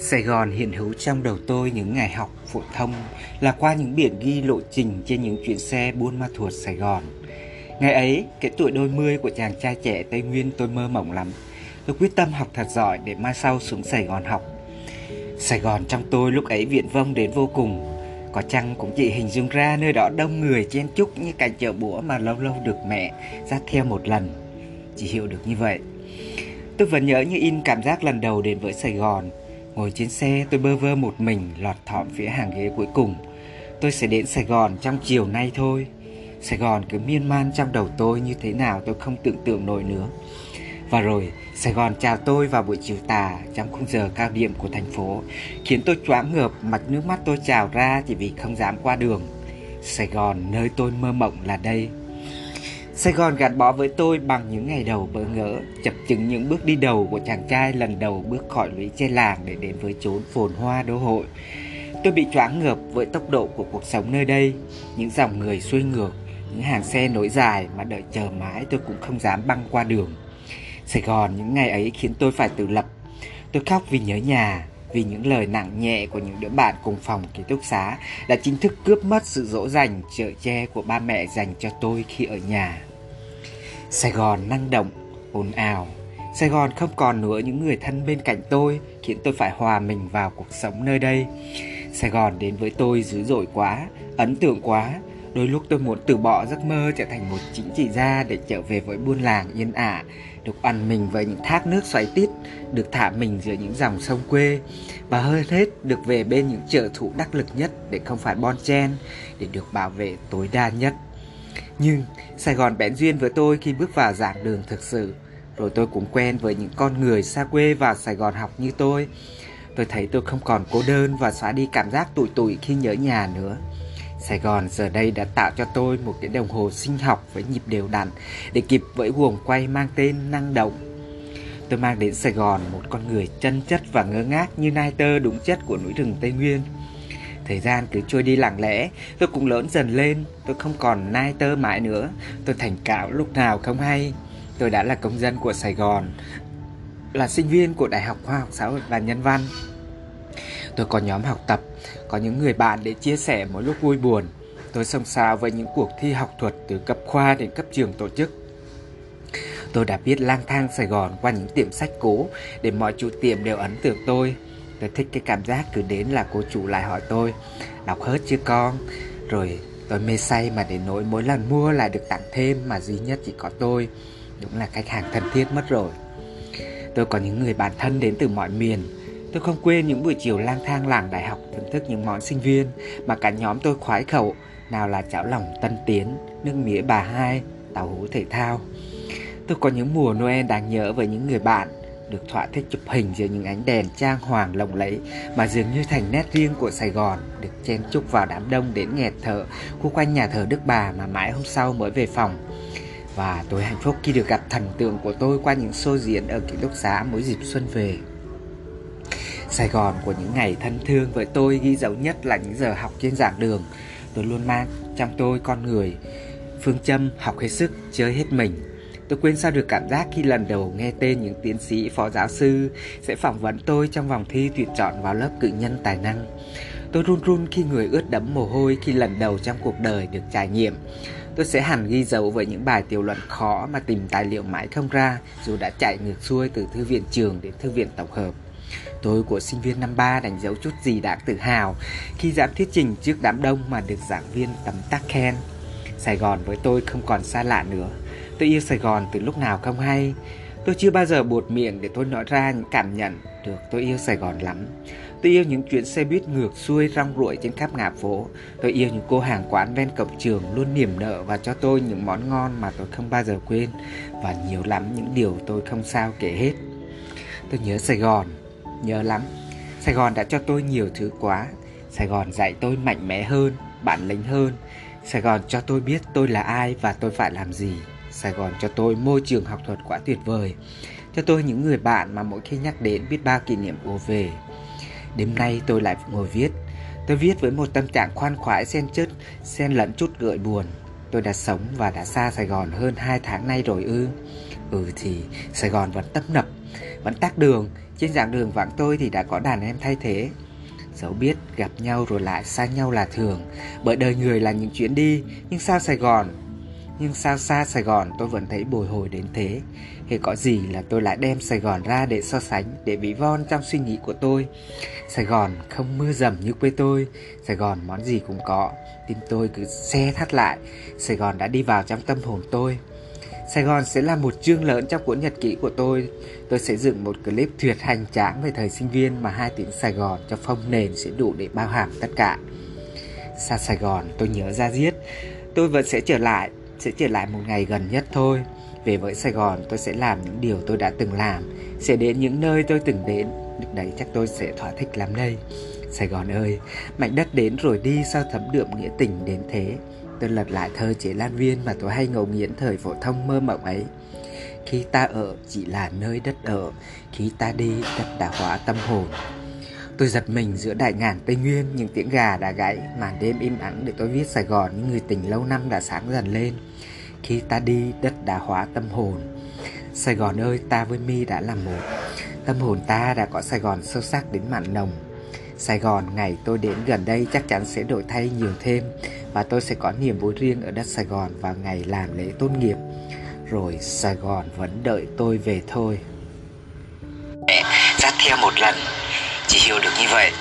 Sài Gòn hiện hữu trong đầu tôi những ngày học phổ thông là qua những biển ghi lộ trình trên những chuyến xe buôn ma thuột Sài Gòn. Ngày ấy, cái tuổi đôi mươi của chàng trai trẻ Tây Nguyên tôi mơ mộng lắm. Tôi quyết tâm học thật giỏi để mai sau xuống Sài Gòn học. Sài Gòn trong tôi lúc ấy viện vông đến vô cùng. Có chăng cũng chỉ hình dung ra nơi đó đông người chen chúc như cảnh chợ búa mà lâu lâu được mẹ dắt theo một lần. Chỉ hiểu được như vậy. Tôi vẫn nhớ như in cảm giác lần đầu đến với Sài Gòn Ngồi trên xe tôi bơ vơ một mình lọt thỏm phía hàng ghế cuối cùng. Tôi sẽ đến Sài Gòn trong chiều nay thôi. Sài Gòn cứ miên man trong đầu tôi như thế nào tôi không tưởng tượng nổi nữa. Và rồi, Sài Gòn chào tôi vào buổi chiều tà trong khung giờ cao điểm của thành phố, khiến tôi choáng ngợp, mạch nước mắt tôi trào ra chỉ vì không dám qua đường. Sài Gòn nơi tôi mơ mộng là đây. Sài Gòn gạt bỏ với tôi bằng những ngày đầu bỡ ngỡ, chập chững những bước đi đầu của chàng trai lần đầu bước khỏi lũy che làng để đến với chốn phồn hoa đô hội. Tôi bị choáng ngợp với tốc độ của cuộc sống nơi đây, những dòng người xuôi ngược, những hàng xe nối dài mà đợi chờ mãi tôi cũng không dám băng qua đường. Sài Gòn những ngày ấy khiến tôi phải tự lập. Tôi khóc vì nhớ nhà, vì những lời nặng nhẹ của những đứa bạn cùng phòng ký túc xá đã chính thức cướp mất sự dỗ dành, trợ che của ba mẹ dành cho tôi khi ở nhà. Sài Gòn năng động, ồn ào. Sài Gòn không còn nữa những người thân bên cạnh tôi khiến tôi phải hòa mình vào cuộc sống nơi đây. Sài Gòn đến với tôi dữ dội quá, ấn tượng quá. Đôi lúc tôi muốn từ bỏ giấc mơ trở thành một chính trị gia để trở về với buôn làng yên ả, được ăn mình với những thác nước xoáy tít, được thả mình giữa những dòng sông quê và hơn hết được về bên những trợ thủ đắc lực nhất để không phải bon chen, để được bảo vệ tối đa nhất. Nhưng Sài Gòn bén duyên với tôi khi bước vào giảng đường thực sự. Rồi tôi cũng quen với những con người xa quê vào Sài Gòn học như tôi. Tôi thấy tôi không còn cô đơn và xóa đi cảm giác tủi tủi khi nhớ nhà nữa. Sài Gòn giờ đây đã tạo cho tôi một cái đồng hồ sinh học với nhịp đều đặn để kịp với guồng quay mang tên năng động. Tôi mang đến Sài Gòn một con người chân chất và ngơ ngác như nai tơ đúng chất của núi rừng Tây Nguyên. Thời gian cứ trôi đi lặng lẽ, tôi cũng lớn dần lên, tôi không còn nai tơ mãi nữa, tôi thành cạo lúc nào không hay. Tôi đã là công dân của Sài Gòn, là sinh viên của Đại học Khoa học Xã hội và Nhân văn. Tôi có nhóm học tập, có những người bạn để chia sẻ mỗi lúc vui buồn. Tôi xông xao với những cuộc thi học thuật từ cấp khoa đến cấp trường tổ chức. Tôi đã biết lang thang Sài Gòn qua những tiệm sách cũ để mọi chủ tiệm đều ấn tượng tôi. Tôi thích cái cảm giác cứ đến là cô chủ lại hỏi tôi Đọc hết chưa con? Rồi tôi mê say mà đến nỗi mỗi lần mua lại được tặng thêm Mà duy nhất chỉ có tôi. Đúng là khách hàng thân thiết mất rồi. Tôi có những người bạn thân đến từ mọi miền. Tôi không quên những buổi chiều lang thang làng đại học thưởng thức những món sinh viên mà cả nhóm tôi khoái khẩu, nào là chảo lòng tân tiến, nước mía bà hai, tàu hũ thể thao. Tôi có những mùa Noel đáng nhớ với những người bạn được thỏa thích chụp hình dưới những ánh đèn trang hoàng lộng lẫy mà dường như thành nét riêng của Sài Gòn được chen chúc vào đám đông đến nghẹt thở khu quanh nhà thờ Đức Bà mà mãi hôm sau mới về phòng. Và tôi hạnh phúc khi được gặp thần tượng của tôi qua những show diễn ở ký túc xá mỗi dịp xuân về. Sài Gòn của những ngày thân thương với tôi ghi dấu nhất là những giờ học trên giảng đường. Tôi luôn mang trong tôi con người, phương châm học hết sức, chơi hết mình Tôi quên sao được cảm giác khi lần đầu nghe tên những tiến sĩ, phó giáo sư sẽ phỏng vấn tôi trong vòng thi tuyển chọn vào lớp cử nhân tài năng. Tôi run run khi người ướt đẫm mồ hôi khi lần đầu trong cuộc đời được trải nghiệm. Tôi sẽ hẳn ghi dấu với những bài tiểu luận khó mà tìm tài liệu mãi không ra, dù đã chạy ngược xuôi từ thư viện trường đến thư viện tổng hợp. Tôi của sinh viên năm ba đánh dấu chút gì đáng tự hào khi dám thuyết trình trước đám đông mà được giảng viên tấm tắc khen. Sài Gòn với tôi không còn xa lạ nữa Tôi yêu Sài Gòn từ lúc nào không hay? Tôi chưa bao giờ buột miệng để tôi nói ra những cảm nhận được tôi yêu Sài Gòn lắm. Tôi yêu những chuyến xe buýt ngược xuôi rong ruổi trên khắp ngã phố. Tôi yêu những cô hàng quán ven cổng trường luôn niềm nợ và cho tôi những món ngon mà tôi không bao giờ quên. Và nhiều lắm những điều tôi không sao kể hết. Tôi nhớ Sài Gòn, nhớ lắm. Sài Gòn đã cho tôi nhiều thứ quá. Sài Gòn dạy tôi mạnh mẽ hơn, bản lĩnh hơn. Sài Gòn cho tôi biết tôi là ai và tôi phải làm gì. Sài Gòn cho tôi môi trường học thuật quá tuyệt vời. Cho tôi những người bạn mà mỗi khi nhắc đến biết bao kỷ niệm ùa về. Đêm nay tôi lại ngồi viết. Tôi viết với một tâm trạng khoan khoái xen chất, xen lẫn chút gợi buồn. Tôi đã sống và đã xa Sài Gòn hơn 2 tháng nay rồi ư. Ừ thì Sài Gòn vẫn tấp nập Vẫn tắc đường, trên dạng đường vắng tôi thì đã có đàn em thay thế. Dẫu biết gặp nhau rồi lại xa nhau là thường, bởi đời người là những chuyến đi, nhưng sao Sài Gòn nhưng sao xa Sài Gòn tôi vẫn thấy bồi hồi đến thế. Hề có gì là tôi lại đem Sài Gòn ra để so sánh, Để ví von trong suy nghĩ của tôi. Sài Gòn không mưa dầm như quê tôi. Sài Gòn món gì cũng có. Tim tôi cứ xe thắt lại. Sài Gòn đã đi vào trong tâm hồn tôi. Sài Gòn sẽ là một chương lớn trong cuốn nhật ký của tôi. Tôi sẽ dựng một clip tuyệt hành tráng về thời sinh viên Mà hai tiếng Sài Gòn cho phong nền sẽ đủ để bao hàm tất cả. Xa Sài Gòn, tôi nhớ ra giết Tôi vẫn sẽ trở lại sẽ trở lại một ngày gần nhất thôi. Về với Sài Gòn tôi sẽ làm những điều tôi đã từng làm, sẽ đến những nơi tôi từng đến, lúc đấy chắc tôi sẽ thỏa thích lắm đây. Sài Gòn ơi, mảnh đất đến rồi đi sao thấm đượm nghĩa tình đến thế. Tôi lật lại thơ chế Lan Viên mà tôi hay ngầu nghiến thời phổ thông mơ mộng ấy. Khi ta ở chỉ là nơi đất ở, khi ta đi đất đã hóa tâm hồn. Tôi giật mình giữa đại ngàn Tây Nguyên, Những tiếng gà đã gãy, Màn đêm im ắng để tôi viết Sài Gòn Những người tình lâu năm đã sáng dần lên. Khi ta đi, đất đã hóa tâm hồn. Sài Gòn ơi, ta với mi đã là một. Tâm hồn ta đã có Sài Gòn sâu sắc đến mặn nồng. Sài Gòn, ngày tôi đến gần đây chắc chắn sẽ đổi thay nhiều thêm Và tôi sẽ có niềm vui riêng ở đất Sài Gòn vào ngày làm lễ tốt nghiệp. Rồi Sài Gòn vẫn đợi tôi về thôi. Dắt theo một lần. 是休了，意。